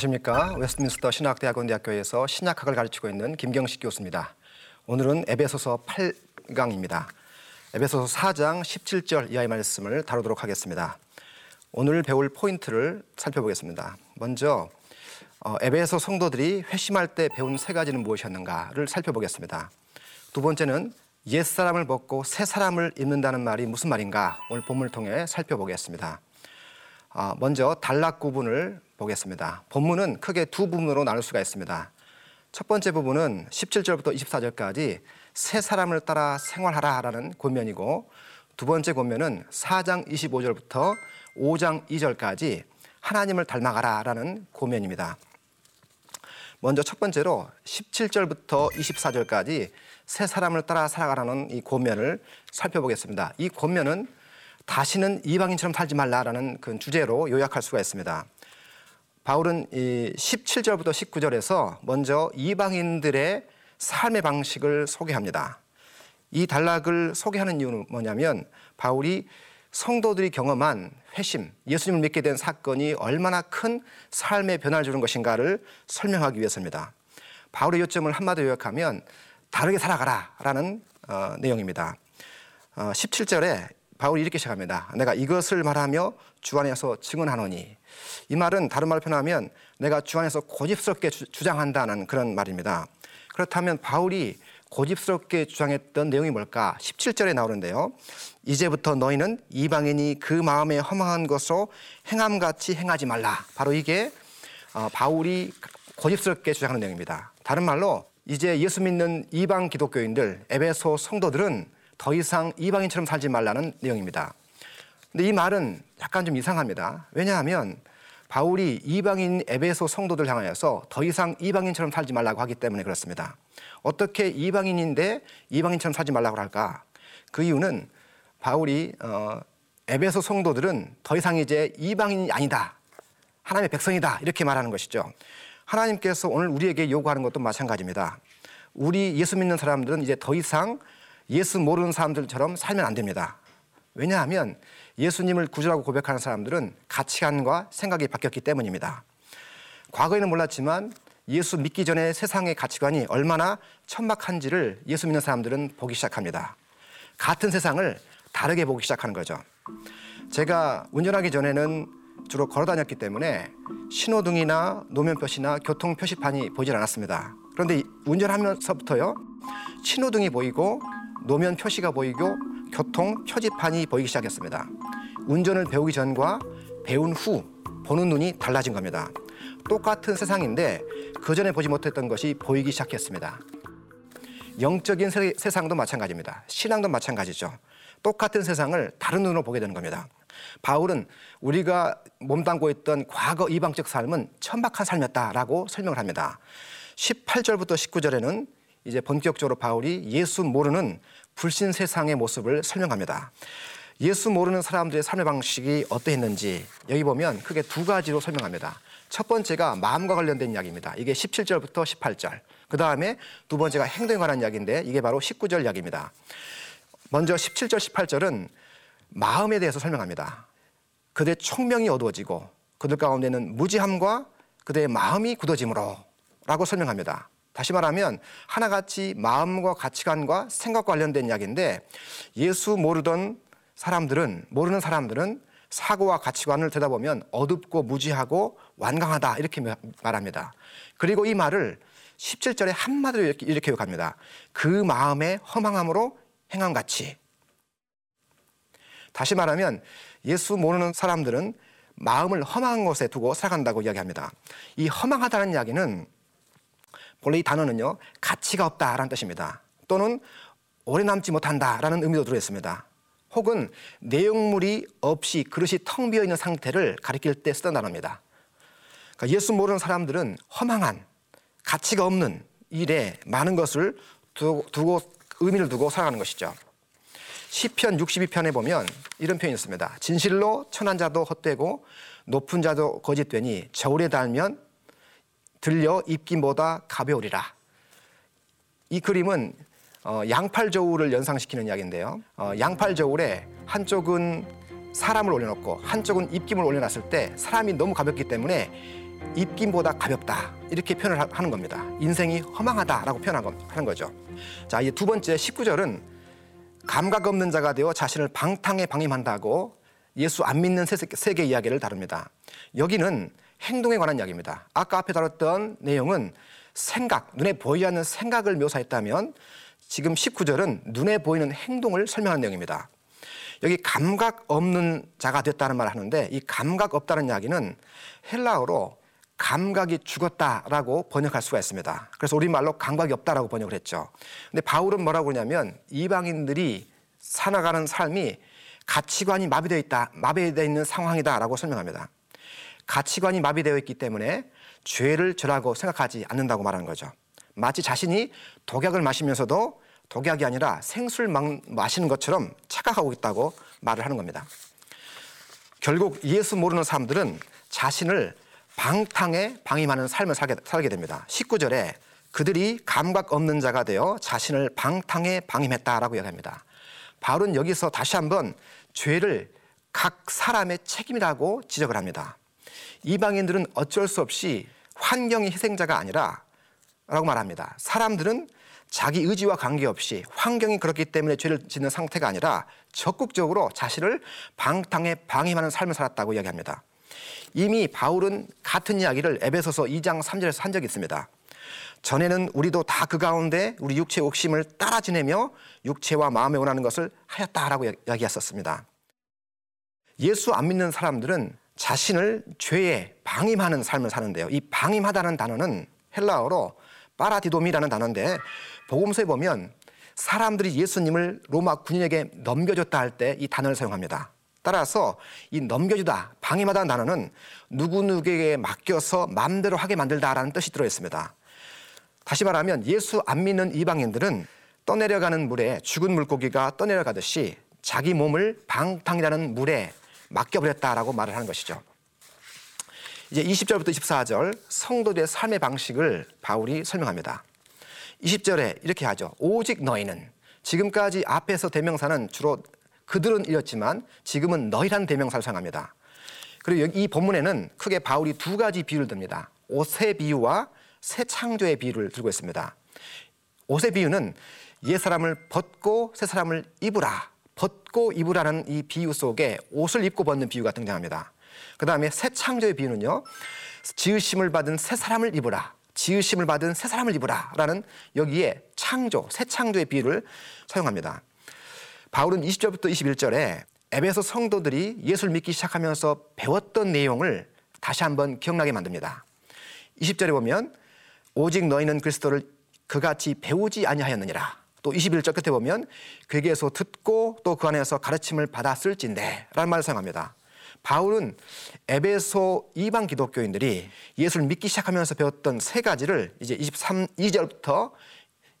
안녕하십니까. 웨스트민스터 신학대학원대학교에서 신약학을 가르치고 있는 김경식 교수입니다. 오늘은 에베소서 8강입니다. 에베소서 4장 17절 이하의 말씀을 다루도록 하겠습니다. 오늘 배울 포인트를 살펴보겠습니다. 먼저 어, 에베소 성도들이 회심할 때 배운 세 가지는 무엇이었는가를 살펴보겠습니다. 두 번째는 옛 사람을 벗고 새 사람을 입는다는 말이 무슨 말인가 오늘 본문을 통해 살펴보겠습니다. 어, 먼저 단락 구분을 보겠습니다. 본문은 크게 두 부분으로 나눌 수가 있습니다. 첫 번째 부분은 17절부터 24절까지 새 사람을 따라 생활하라라는 권면이고 두 번째 권면은 4장 25절부터 5장 2절까지 하나님을 닮아가라라는 고면입니다. 먼저 첫 번째로 17절부터 24절까지 새 사람을 따라 살아가라는 이 고면을 살펴보겠습니다. 이 고면은 다시는 이방인처럼 살지 말라라는 그 주제로 요약할 수가 있습니다. 바울은 이 17절부터 19절에서 먼저 이방인들의 삶의 방식을 소개합니다. 이 단락을 소개하는 이유는 뭐냐면 바울이 성도들이 경험한 회심, 예수님을 믿게 된 사건이 얼마나 큰 삶의 변화를 주는 것인가를 설명하기 위해서입니다. 바울의 요점을 한마디로 요약하면 다르게 살아가라 라는 어, 내용입니다. 어, 17절에 바울이 이렇게 시작합니다. 내가 이것을 말하며 주 안에서 증언하노니 이 말은 다른 말로 표현하면 내가 주 안에서 고집스럽게 주, 주장한다는 그런 말입니다. 그렇다면 바울이 고집스럽게 주장했던 내용이 뭘까? 17절에 나오는데요. 이제부터 너희는 이방인이 그 마음에 허망한 것으로 행함같이 행하지 말라. 바로 이게 어, 바울이 고집스럽게 주장하는 내용입니다. 다른 말로 이제 예수 믿는 이방 기독교인들, 에베소 성도들은 더 이상 이방인처럼 살지 말라는 내용입니다. 근데 이 말은 약간 좀 이상합니다. 왜냐하면 바울이 이방인 에베소 성도들 향하여서 더 이상 이방인처럼 살지 말라고 하기 때문에 그렇습니다. 어떻게 이방인인데 이방인처럼 살지 말라고 할까? 그 이유는 바울이 어, 에베소 성도들은 더 이상 이제 이방인이 아니다. 하나님의 백성이다. 이렇게 말하는 것이죠. 하나님께서 오늘 우리에게 요구하는 것도 마찬가지입니다. 우리 예수 믿는 사람들은 이제 더 이상 예수 모르는 사람들처럼 살면 안 됩니다. 왜냐하면 예수님을 구주라고 고백하는 사람들은 가치관과 생각이 바뀌었기 때문입니다. 과거에는 몰랐지만 예수 믿기 전에 세상의 가치관이 얼마나 천박한지를 예수 믿는 사람들은 보기 시작합니다. 같은 세상을 다르게 보기 시작하는 거죠. 제가 운전하기 전에는 주로 걸어 다녔기 때문에 신호등이나 노면 표시나 교통 표시판이 보질 않았습니다. 그런데 운전하면서부터요, 신호등이 보이고 노면 표시가 보이고 교통 표지판이 보이기 시작했습니다. 운전을 배우기 전과 배운 후 보는 눈이 달라진 겁니다. 똑같은 세상인데 그 전에 보지 못했던 것이 보이기 시작했습니다. 영적인 세, 세상도 마찬가지입니다. 신앙도 마찬가지죠. 똑같은 세상을 다른 눈으로 보게 되는 겁니다. 바울은 우리가 몸담고 있던 과거 이방적 삶은 천박한 삶이었다라고 설명을 합니다. 18절부터 19절에는 이제 본격적으로 바울이 예수 모르는 불신 세상의 모습을 설명합니다. 예수 모르는 사람들의 삶의 방식이 어떠했는지 여기 보면 크게 두 가지로 설명합니다. 첫 번째가 마음과 관련된 이야기입니다. 이게 17절부터 18절. 그 다음에 두 번째가 행동에 관한 이야기인데 이게 바로 19절 이야기입니다. 먼저 17절, 18절은 마음에 대해서 설명합니다. 그들의 총명이 어두워지고 그들 가운데는 무지함과 그들의 마음이 굳어짐으로 라고 설명합니다. 다시 말하면 하나같이 마음과 가치관과 생각과 관련된 이야기인데 예수 모르던 사람들은 모르는 사람들은 사고와 가치관을 들여다보면 어둡고 무지하고 완강하다 이렇게 말합니다. 그리고 이 말을 17절에 한마디로 이렇게, 이렇게 욕합니다. 그 마음의 허망함으로 행함 같이. 다시 말하면 예수 모르는 사람들은 마음을 허망한 곳에 두고 살아간다고 이야기합니다. 이 허망하다는 이야기는 본래 이 단어는요, 가치가 없다라는 뜻입니다. 또는 오래 남지 못한다라는 의미도 들어있습니다. 혹은 내용물이 없이 그릇이 텅 비어 있는 상태를 가리킬 때 쓰던 단어입니다. 그러니까 예수 모르는 사람들은 허망한 가치가 없는 일에 많은 것을 두고, 두고 의미를 두고 살아가는 것이죠. 시편 62편에 보면 이런 표현이 있습니다. 진실로 천한 자도 헛되고 높은 자도 거짓되니 저울에 달면 들려 입기보다 가벼우리라. 이 그림은 어, 양팔 저울을 연상시키는 이야기인데요. 어, 양팔 저울에 한쪽은 사람을 올려놓고 한쪽은 입김을 올려놨을 때 사람이 너무 가볍기 때문에 입김보다 가볍다 이렇게 표현을 하- 하는 겁니다. 인생이 허망하다라고 표현한 거- 하는 거죠. 자, 이두 번째 19절은 감각 없는 자가 되어 자신을 방탕에 방임한다고 예수 안 믿는 세- 세계 이야기를 다룹니다. 여기는 행동에 관한 이야기입니다. 아까 앞에 다뤘던 내용은 생각, 눈에 보이지 않는 생각을 묘사했다면 지금 19절은 눈에 보이는 행동을 설명하는 내용입니다. 여기 감각 없는 자가 됐다는 말을 하는데 이 감각 없다는 이야기는 헬라어로 감각이 죽었다라고 번역할 수가 있습니다. 그래서 우리말로 감각이 없다라고 번역을 했죠. 근데 바울은 뭐라고 그러냐면 이방인들이 살아가는 삶이 가치관이 마비되어 있다, 마비되어 있는 상황이다라고 설명합니다. 가치관이 마비되어 있기 때문에 죄를 죄라고 생각하지 않는다고 말하는 거죠. 마치 자신이 독약을 마시면서도 독약이 아니라 생술 막- 마시는 것처럼 착각하고 있다고 말을 하는 겁니다. 결국 예수 모르는 사람들은 자신을 방탕에 방임하는 삶을 살게, 살게 됩니다. 19절에 그들이 감각 없는 자가 되어 자신을 방탕에 방임했다라고 이야기합니다. 바울은 여기서 다시 한번 죄를 각 사람의 책임이라고 지적을 합니다. 이방인들은 어쩔 수 없이 환경의 희생자가 아니라 라고 말합니다. 사람들은 자기 의지와 관계없이 환경이 그렇기 때문에 죄를 짓는 상태가 아니라 적극적으로 자신을 방탕에 방임하는 삶을 살았다고 이야기합니다. 이미 바울은 같은 이야기를 에베소서 2장 3절에서 한 적이 있습니다. 전에는 우리도 다 그 가운데 우리 육체의 옥심을 따라 지내며 육체와 마음에 원하는 것을 하였다라고 이야기했었습니다. 예수 안 믿는 사람들은 자신을 죄에 방임하는 삶을 사는데요. 이 방임하다는 단어는 헬라어로 파라디돔이라는 단어인데 복음서에 보면 사람들이 예수님을 로마 군인에게 넘겨줬다 할 때 이 단어를 사용합니다. 따라서 이 넘겨주다, 방임하다는 단어는 누구누구에게 맡겨서 마음대로 하게 만들다라는 뜻이 들어 있습니다. 다시 말하면 예수 안 믿는 이방인들은 떠내려가는 물에 죽은 물고기가 떠내려가듯이 자기 몸을 방탕이라는 물에 맡겨버렸다라고 말을 하는 것이죠. 이제 20절부터 24절 성도들의 삶의 방식을 바울이 설명합니다. 20절에 이렇게 하죠. 오직 너희는 지금까지 앞에서 대명사는 주로 그들은 이었지만 지금은 너희라는 대명사를 사용합니다. 그리고 이 본문에는 크게 바울이 두 가지 비유를 듭니다. 옷의 비유와 새 창조의 비유를 들고 있습니다. 옷의 비유는 옛 사람을 벗고 새 사람을 입으라. 벗고 입으라는 이 비유 속에 옷을 입고 벗는 비유가 등장합니다. 그 다음에 새 창조의 비유는요. 지으심을 받은 새 사람을 입으라. 지으심을 받은 새 사람을 입으라. 라는 여기에 창조, 새 창조의 비유를 사용합니다. 바울은 20절부터 21절에 에베소 성도들이 예수를 믿기 시작하면서 배웠던 내용을 다시 한번 기억나게 만듭니다. 20절에 보면 오직 너희는 그리스도를 그같이 배우지 아니하였느니라. 또 21절 끝에 보면 그에게서 듣고 또 그 안에서 가르침을 받았을진데 라는 말을 사용합니다. 바울은 에베소 이방 기독교인들이 예수를 믿기 시작하면서 배웠던 세 가지를 이제 23, 2절부터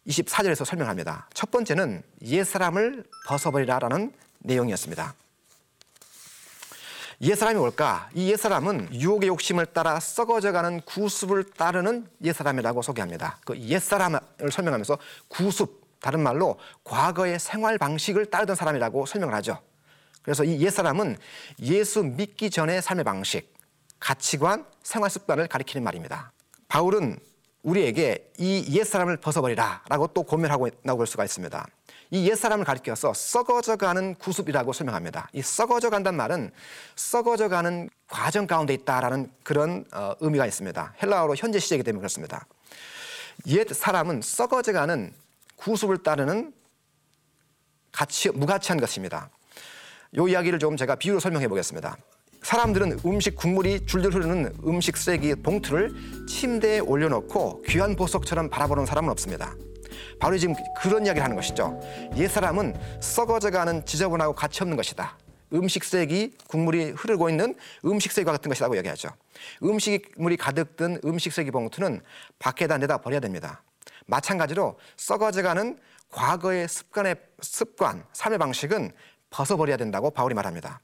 24절에서 설명합니다. 첫 번째는 옛사람을 벗어버리라라는 내용이었습니다. 옛사람이 뭘까? 이 옛사람은 유혹의 욕심을 따라 썩어져가는 구습을 따르는 옛사람이라고 소개합니다. 그 옛사람을 설명하면서 구습, 다른 말로 과거의 생활 방식을 따르던 사람이라고 설명을 하죠. 그래서 이 옛사람은 예수 믿기 전의 삶의 방식, 가치관, 생활 습관을 가리키는 말입니다. 바울은 우리에게 이 옛사람을 벗어버리라 라고 또 고면하고 있다고 볼 수가 있습니다. 이 옛사람을 가리켜서 썩어져 가는 구습이라고 설명합니다. 이 썩어져 간다는 말은 썩어져 가는 과정 가운데 있다라는 그런 어, 의미가 있습니다. 헬라어로 현재 시제이기 때문에 그렇습니다. 옛 사람은 썩어져 가는 구습을 따르는 가치, 무가치한 것입니다. 이 이야기를 좀 제가 비유로 설명해 보겠습니다. 사람들은 음식 국물이 줄줄 흐르는 음식 쓰레기 봉투를 침대에 올려놓고 귀한 보석처럼 바라보는 사람은 없습니다. 바로 지금 그런 이야기를 하는 것이죠. 옛 사람은 썩어져가는 지저분하고 가치 없는 것이다. 음식 쓰레기 국물이 흐르고 있는 음식 쓰레기와 같은 것이라고 얘기하죠. 음식물이 가득 든 음식 쓰레기 봉투는 밖에다 내다 버려야 됩니다. 마찬가지로 썩어져가는 과거의 습관의 습관, 삶의 방식은 벗어버려야 된다고 바울이 말합니다.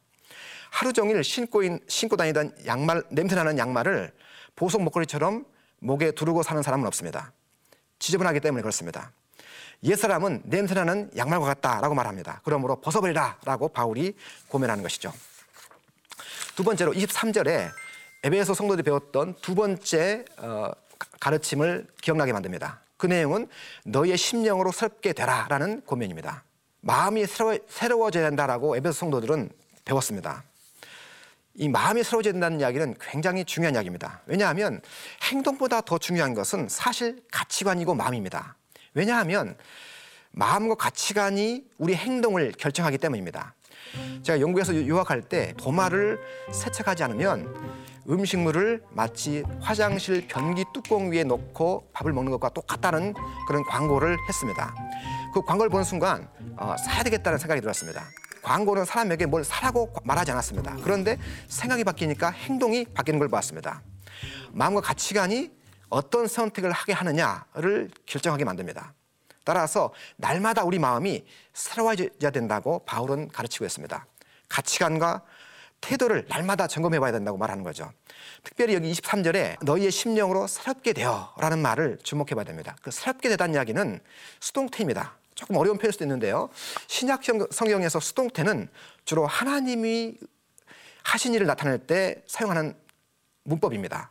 하루 종일 신고, 인, 신고 다니던 양말, 냄새나는 양말을 보석 목걸이처럼 목에 두르고 사는 사람은 없습니다. 지저분하기 때문에 그렇습니다. 옛사람은 냄새나는 양말과 같다라고 말합니다. 그러므로 벗어버리라 라고 바울이 고면하는 것이죠. 두 번째로 23절에 에베소 성도들이 배웠던 두 번째 어, 가르침을 기억나게 만듭니다. 그 내용은 너희의 심령으로 새롭게 되라라는 고면입니다. 마음이 새로워, 져야 된다라고 에베소 성도들은 배웠습니다. 이 마음이 새로워져야 된다는 이야기는 굉장히 중요한 이야기입니다. 왜냐하면 행동보다 더 중요한 것은 사실 가치관이고 마음입니다. 왜냐하면 마음과 가치관이 우리 행동을 결정하기 때문입니다. 제가 영국에서 유학할 때 도마를 세척하지 않으면 음식물을 마치 화장실 변기 뚜껑 위에 놓고 밥을 먹는 것과 똑같다는 그런 광고를 했습니다. 그 광고를 보는 순간 어, 사야 되겠다는 생각이 들었습니다. 광고는 사람에게 뭘 사라고 말하지 않았습니다. 그런데 생각이 바뀌니까 행동이 바뀌는 걸 보았습니다. 마음과 가치관이 어떤 선택을 하게 하느냐를 결정하게 만듭니다. 따라서 날마다 우리 마음이 새로워져야 된다고 바울은 가르치고 있습니다. 가치관과 태도를 날마다 점검해 봐야 된다고 말하는 거죠. 특별히 여기 23절에 너희의 심령으로 새롭게 되어 라는 말을 주목해 봐야 됩니다. 그 새롭게 되다는 이야기는 수동태입니다. 조금 어려운 표현일 수도 있는데요. 신약 성경에서 수동태는 주로 하나님이 하신 일을 나타낼 때 사용하는 문법입니다.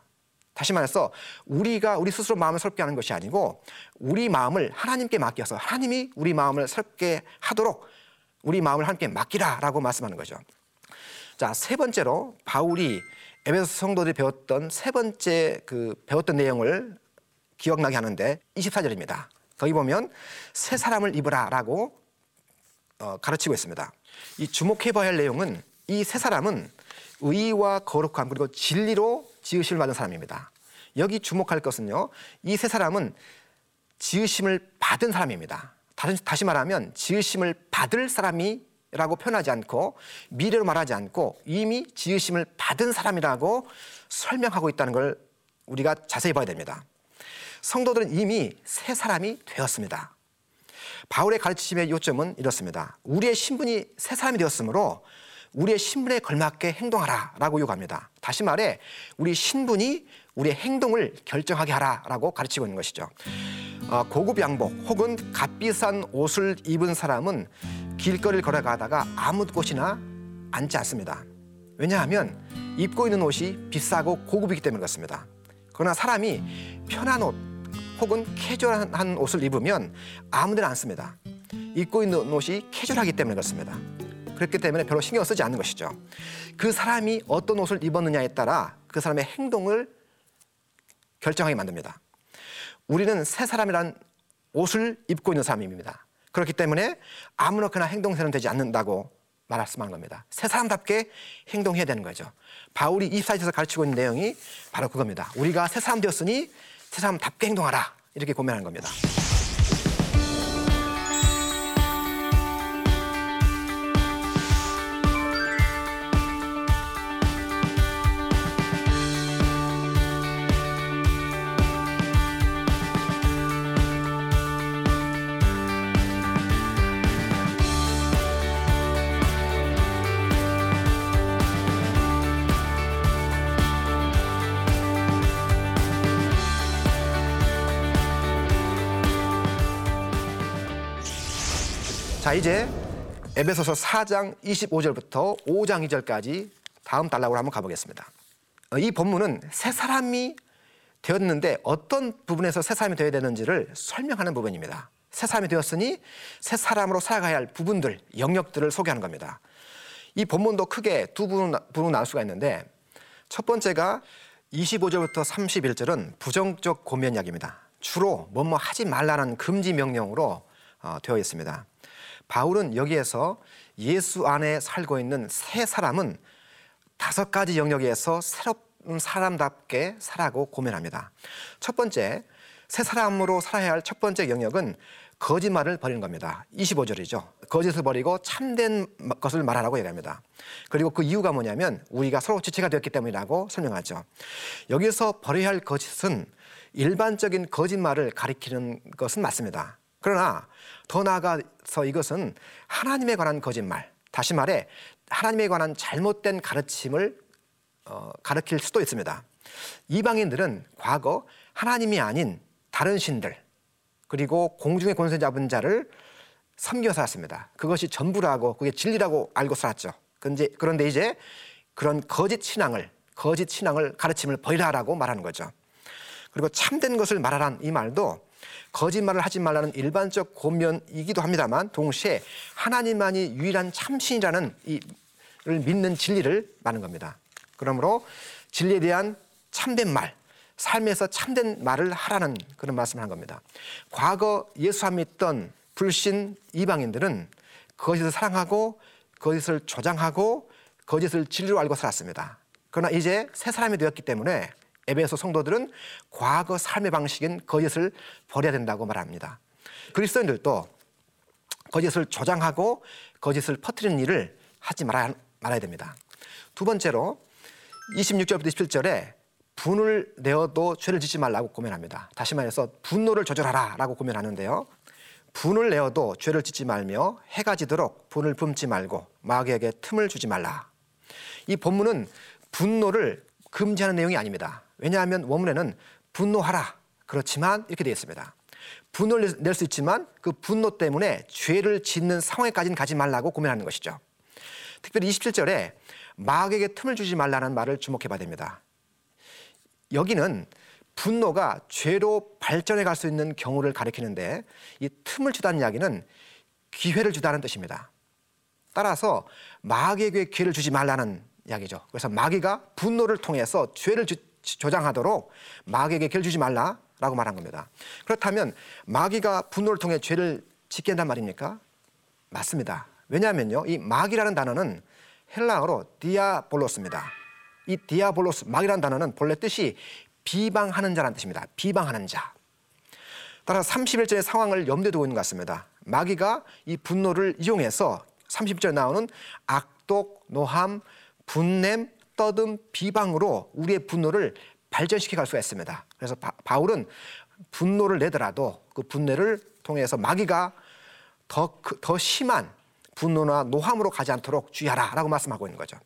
다시 말해서 우리가 우리 스스로 마음을 새롭게 하는 것이 아니고 우리 마음을 하나님께 맡겨서 하나님이 우리 마음을 새롭게 하도록 우리 마음을 함께 맡기라라고 말씀하는 거죠. 자, 세 번째로 바울이 에베소 성도들이 배웠던 세 번째 그 배웠던 내용을 기억나게 하는데 24절입니다. 거기 보면 새 사람을 입으라라고 어, 가르치고 있습니다. 이 주목해 봐야 할 내용은 이새 사람은 의와 거룩함 그리고 진리로 지으심을 받은 사람입니다. 여기 주목할 것은요. 이 세 사람은 지으심을 받은 사람입니다. 다시 말하면 지으심을 받을 사람이라고 표현하지 않고 미래로 말하지 않고 이미 지으심을 받은 사람이라고 설명하고 있다는 걸 우리가 자세히 봐야 됩니다. 성도들은 이미 새 사람이 되었습니다. 바울의 가르치심의 요점은 이렇습니다. 우리의 신분이 새 사람이 되었으므로 우리의 신분에 걸맞게 행동하라라고 요구합니다. 다시 말해 우리 신분이 우리의 행동을 결정하게 하라라고 가르치고 있는 것이죠. 어, 고급 양복 혹은 값비싼 옷을 입은 사람은 길거리를 걸어가다가 아무 곳이나 앉지 않습니다. 왜냐하면 입고 있는 옷이 비싸고 고급이기 때문에 그렇습니다. 그러나 사람이 편한 옷 혹은 캐주얼한 옷을 입으면 아무 데나 앉습니다. 입고 있는 옷이 캐주얼하기 때문에 그렇습니다. 그렇기 때문에 별로 신경 쓰지 않는 것이죠. 그 사람이 어떤 옷을 입었느냐에 따라 그 사람의 행동을 결정하게 만듭니다. 우리는 새 사람이란 옷을 입고 있는 사람입니다. 그렇기 때문에 아무렇게나 행동해서는 되지 않는다고 말씀하는 겁니다. 새 사람답게 행동해야 되는 거죠. 바울이 24절에서 가르치고 있는 내용이 바로 그겁니다. 우리가 새 사람 되었으니 새 사람답게 행동하라. 이렇게 고면하는 겁니다. 자, 이제 에베소서 4장 25절부터 5장 2절까지 다음 단락으로 한번 가보겠습니다. 어, 이 본문은 새 사람이 되었는데 어떤 부분에서 새 사람이 되어야 되는지를 설명하는 부분입니다. 새 사람이 되었으니 새 사람으로 살아가야 할 부분들, 영역들을 소개하는 겁니다. 이 본문도 크게 두 부분으로 나눌 수가 있는데 첫 번째가 25절부터 31절은 부정적 고면 이야기입니다. 주로 뭐뭐 하지 말라는 금지 명령으로 어, 되어 있습니다. 바울은 여기에서 예수 안에 살고 있는 새 사람은 다섯 가지 영역에서 새로운 사람답게 살아고 고민합니다. 첫 번째, 새 사람으로 살아야 할 첫 번째 영역은 거짓말을 버리는 겁니다. 25절이죠. 거짓을 버리고 참된 것을 말하라고 얘기합니다. 그리고 그 이유가 뭐냐면 우리가 서로 지체가 되었기 때문이라고 설명하죠. 여기서 버려야 할 거짓은 일반적인 거짓말을 가리키는 것은 맞습니다. 그러나 더 나아가서 이것은 하나님에 관한 거짓말, 다시 말해 하나님에 관한 잘못된 가르침을 어, 가르칠 수도 있습니다. 이방인들은 과거 하나님이 아닌 다른 신들 그리고 공중의 권세 잡은 자를 섬겨 살았습니다. 그것이 전부라고 그게 진리라고 알고 살았죠. 그런데, 그런데 이제 그런 거짓 신앙을 거짓 신앙을 가르침을 버리라라고 말하는 거죠. 그리고 참된 것을 말하란 이 말도 거짓말을 하지 말라는 일반적 고면이기도 합니다만 동시에 하나님만이 유일한 참신이라는 이를 믿는 진리를 말하는 겁니다. 그러므로 진리에 대한 참된 말, 삶에서 참된 말을 하라는 그런 말씀을 한 겁니다. 과거 예수 안 믿던 불신 이방인들은 거짓을 사랑하고 거짓을 조장하고 거짓을 진리로 알고 살았습니다. 그러나 이제 새 사람이 되었기 때문에 에베소 성도들은 과거 삶의 방식인 거짓을 버려야 된다고 말합니다. 그리스도인들도 거짓을 조장하고 거짓을 퍼뜨리는 일을 하지 말아야, 말아야 됩니다. 두 번째로 26절부터 27절에 분을 내어도 죄를 짓지 말라고 고면합니다. 다시 말해서 분노를 조절하라라고 고면하는데요. 분을 내어도 죄를 짓지 말며 해가 지도록 분을 뿜지 말고 마귀에게 틈을 주지 말라. 이 본문은 분노를 금지하는 내용이 아닙니다. 왜냐하면 원문에는 분노하라. 그렇지만 이렇게 되어 있습니다. 분노를 낼 수 있지만 그 분노 때문에 죄를 짓는 상황에까지는 가지 말라고 고민하는 것이죠. 특별히 27절에 마귀에게 틈을 주지 말라는 말을 주목해 봐야 됩니다. 여기는 분노가 죄로 발전해 갈 수 있는 경우를 가리키는데 이 틈을 주다는 이야기는 기회를 주다는 뜻입니다. 따라서 마귀에게 기회를 주지 말라는 이야기죠. 그래서 마귀가 분노를 통해서 죄를 주, 조장하도록 마귀에게 기회를 주지 말라라고 말한 겁니다. 그렇다면 마귀가 분노를 통해 죄를 짓게 한단 말입니까? 맞습니다. 왜냐하면요, 이 마귀라는 단어는 헬라어로 디아볼로스입니다. 이 디아볼로스, 마귀라는 단어는 본래 뜻이 비방하는 자라는 뜻입니다. 비방하는 자. 따라서 31절의 상황을 염두에 두고 있는 것 같습니다. 마귀가 이 분노를 이용해서 30절에 나오는 악독, 노함, 분냄, 떠듦, 비방으로 우리의 분노를 발전시켜 갈 수가 있습니다. 그래서 바울은 분노를 내더라도 그 분노를 통해서 마귀가 더, 더 심한 분노나 노함으로 가지 않도록 주의하라 라고 말씀하고 있는 거죠.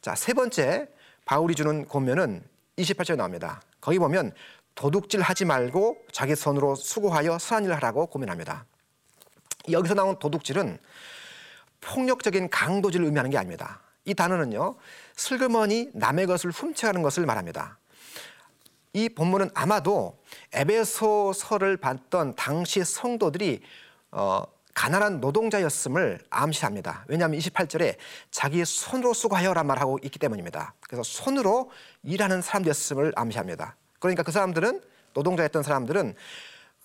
자, 세 번째 바울이 주는 고면은 28절에 나옵니다. 거기 보면 도둑질 하지 말고 자기 손으로 수고하여 선한 일을 하라고 고민합니다. 여기서 나온 도둑질은 폭력적인 강도질을 의미하는 게 아닙니다. 이 단어는요, 슬그머니 남의 것을 훔쳐가는 것을 말합니다. 이 본문은 아마도 에베소서를 봤던 당시 성도들이 어, 가난한 노동자였음을 암시합니다. 왜냐하면 28절에 자기 손으로 수고하여란 말하고 있기 때문입니다. 그래서 손으로 일하는 사람이었음을 암시합니다. 그러니까 그 사람들은 노동자였던 사람들은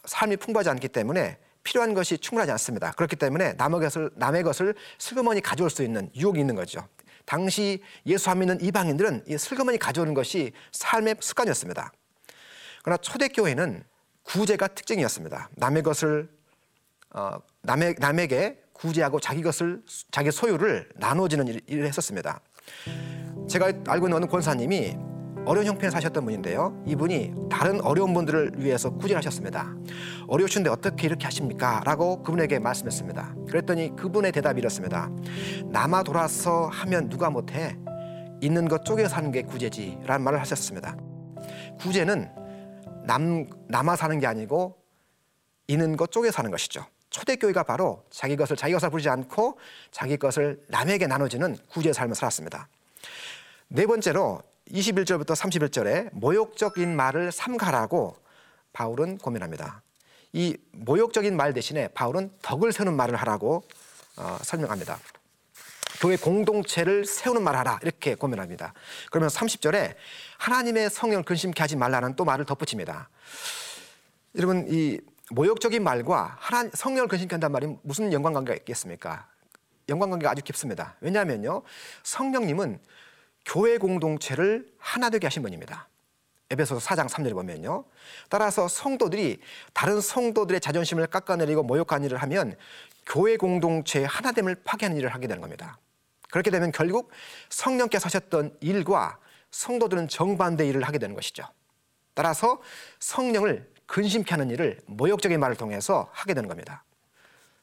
삶이 풍부하지 않기 때문에 필요한 것이 충분하지 않습니다. 그렇기 때문에 남의 것을 남의 것을 슬그머니 가져올 수 있는 유혹이 있는 거죠. 당시 예수 안 믿는 이방인들은 이 슬그머니 가져오는 것이 삶의 습관이었습니다. 그러나 초대교회는 구제가 특징이었습니다. 남의 것을 어, 남의, 남에게 구제하고 자기 것을 자기 소유를 나눠지는 일, 일을 했었습니다. 제가 알고 있는 어느 권사님이 어려운 형편에 사셨던 분인데요. 이분이 다른 어려운 분들을 위해서 구제를 하셨습니다. 어려우신데 어떻게 이렇게 하십니까? 라고 그분에게 말씀했습니다. 그랬더니 그분의 대답이 이렇습니다. 남아 돌아서 하면 누가 못해? 있는 것 쪼개 사는 게 구제지. 라는 말을 하셨습니다. 구제는 남, 남아 사는 게 아니고 있는 것 쪼개 사는 것이죠. 초대교회가 바로 자기 것을 자기 것을 부르지 않고 자기 것을 남에게 나눠주는 구제의 삶을 살았습니다. 네 번째로 21절부터 31절에 모욕적인 말을 삼가라고 바울은 고민합니다. 이 모욕적인 말 대신에 바울은 덕을 세우는 말을 하라고 어, 설명합니다. 교회 공동체를 세우는 말 하라 이렇게 고민합니다. 그러면 30절에 하나님의 성령 근심케 하지 말라는 또 말을 덧붙입니다. 여러분 이 모욕적인 말과 하나 성령을 근심케 한단 말이 무슨 연관관계가 있겠습니까? 연관관계가 아주 깊습니다. 왜냐하면요. 성령님은 교회 공동체를 하나 되게 하신 분입니다. 에베소서 4장 3절에 보면요. 따라서 성도들이 다른 성도들의 자존심을 깎아내리고 모욕한 일을 하면 교회 공동체의 하나됨을 파괴하는 일을 하게 되는 겁니다. 그렇게 되면 결국 성령께서 하셨던 일과 성도들은 정반대 일을 하게 되는 것이죠. 따라서 성령을 근심케 하는 일을 모욕적인 말을 통해서 하게 되는 겁니다.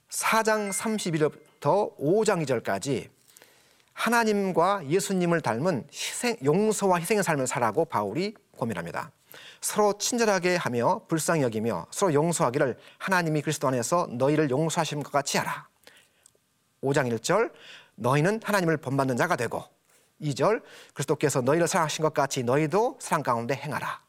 4장 31절부터 5장 2절까지 하나님과 예수님을 닮은 희생, 용서와 희생의 삶을 살라고 바울이 고민합니다. 서로 친절하게 하며 불쌍히 여기며 서로 용서하기를 하나님이 그리스도 안에서 너희를 용서하신 것 같이 하라. 5장 1절 너희는 하나님을 본받는 자가 되고 2절 그리스도께서 너희를 사랑하신 것 같이 너희도 사랑 가운데 행하라.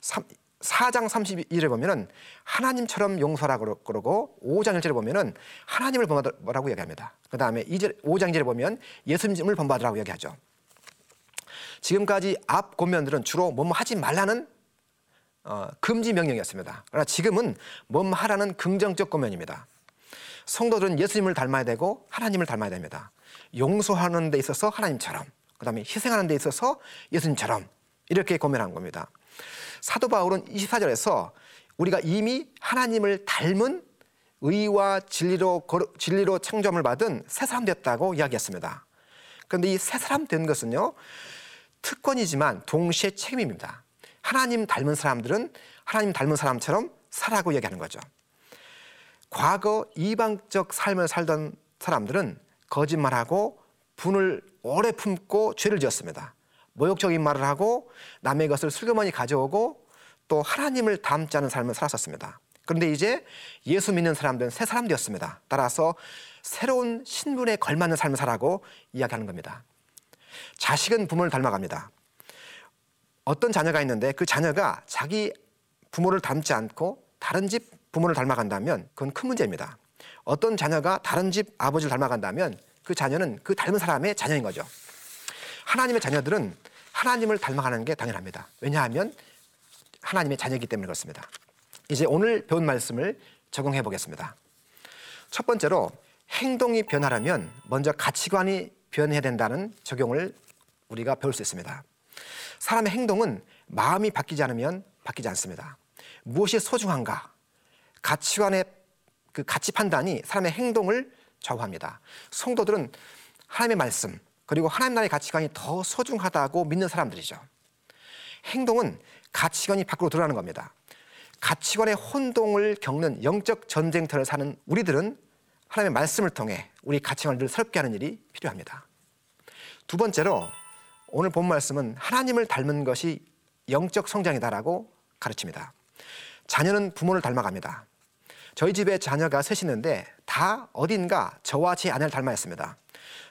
3, 4장 31절에 보면은 하나님처럼 용서하라고 그러고 5장 1절에 보면은 하나님을 본받으라고 얘기합니다. 그 다음에 2절 5장 1절에 보면 예수님을 본받으라고 얘기하죠. 지금까지 앞 권면들은 주로 뭐뭐 하지 말라는 어, 금지 명령이었습니다. 그러나 지금은 뭐뭐 하라는 긍정적 권면입니다. 성도들은 예수님을 닮아야 되고 하나님을 닮아야 됩니다. 용서하는 데 있어서 하나님처럼, 그 다음에 희생하는 데 있어서 예수님처럼 이렇게 권면한 겁니다. 사도 바울은 24절에서 우리가 이미 하나님을 닮은 의와 진리로 진리로 창조함을 받은 새 사람 됐다고 이야기했습니다. 그런데 이 새 사람 된 것은요 특권이지만 동시에 책임입니다. 하나님 닮은 사람들은 하나님 닮은 사람처럼 살라고 얘기하는 거죠. 과거 이방적 삶을 살던 사람들은 거짓말하고 분을 오래 품고 죄를 지었습니다. 모욕적인 말을 하고 남의 것을 슬그머니 가져오고 또 하나님을 닮지 않은 삶을 살았었습니다. 그런데 이제 예수 믿는 사람들은 새 사람 되었습니다. 따라서 새로운 신분에 걸맞는 삶을 살라고 이야기하는 겁니다. 자식은 부모를 닮아갑니다. 어떤 자녀가 있는데 그 자녀가 자기 부모를 닮지 않고 다른 집 부모를 닮아간다면 그건 큰 문제입니다. 어떤 자녀가 다른 집 아버지를 닮아간다면 그 자녀는 그 닮은 사람의 자녀인 거죠. 하나님의 자녀들은 하나님을 닮아가는 게 당연합니다. 왜냐하면 하나님의 자녀이기 때문에 그렇습니다. 이제 오늘 배운 말씀을 적용해 보겠습니다. 첫 번째로 행동이 변하려면 먼저 가치관이 변해야 된다는 적용을 우리가 배울 수 있습니다. 사람의 행동은 마음이 바뀌지 않으면 바뀌지 않습니다. 무엇이 소중한가? 가치관의 그 가치 판단이 사람의 행동을 좌우합니다. 성도들은 하나님의 말씀 그리고 하나님 나라의 가치관이 더 소중하다고 믿는 사람들이죠. 행동은 가치관이 밖으로 드러나는 겁니다. 가치관의 혼동을 겪는 영적 전쟁터를 사는 우리들은 하나님의 말씀을 통해 우리 가치관을 늘 새롭게 하는 일이 필요합니다. 두 번째로 오늘 본 말씀은 하나님을 닮은 것이 영적 성장이다라고 가르칩니다. 자녀는 부모를 닮아갑니다. 저희 집에 자녀가 셋이는데 다 어딘가 저와 제 아내를 닮아했습니다.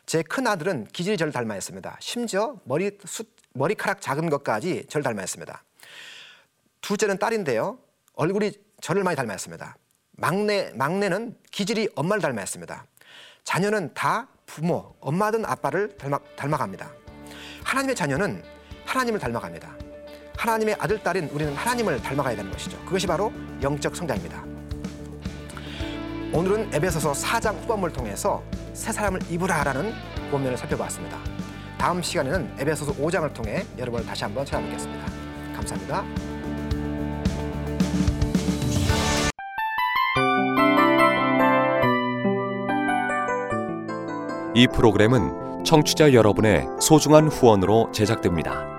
제 큰 아들은 기질이 저를 닮아했습니다. 심지어 머리 숱, 머리카락 작은 것까지 저를 닮아했습니다. 둘째는 딸인데요. 얼굴이 저를 많이 닮아했습니다. 막내, 막내는 기질이 엄마를 닮아했습니다. 자녀는 다 부모, 엄마든 아빠를 닮아, 닮아갑니다. 하나님의 자녀는 하나님을 닮아갑니다. 하나님의 아들, 딸인 우리는 하나님을 닮아가야 되는 것이죠. 그것이 바로 영적 성장입니다. 오늘은 에베소서 4장 후반부를 통해서 새 사람을 입으라라는 본면을 살펴봤습니다. 다음 시간에는 에베소서 5장을 통해 여러분을 다시 한번 찾아뵙겠습니다. 감사합니다. 이 프로그램은 청취자 여러분의 소중한 후원으로 제작됩니다.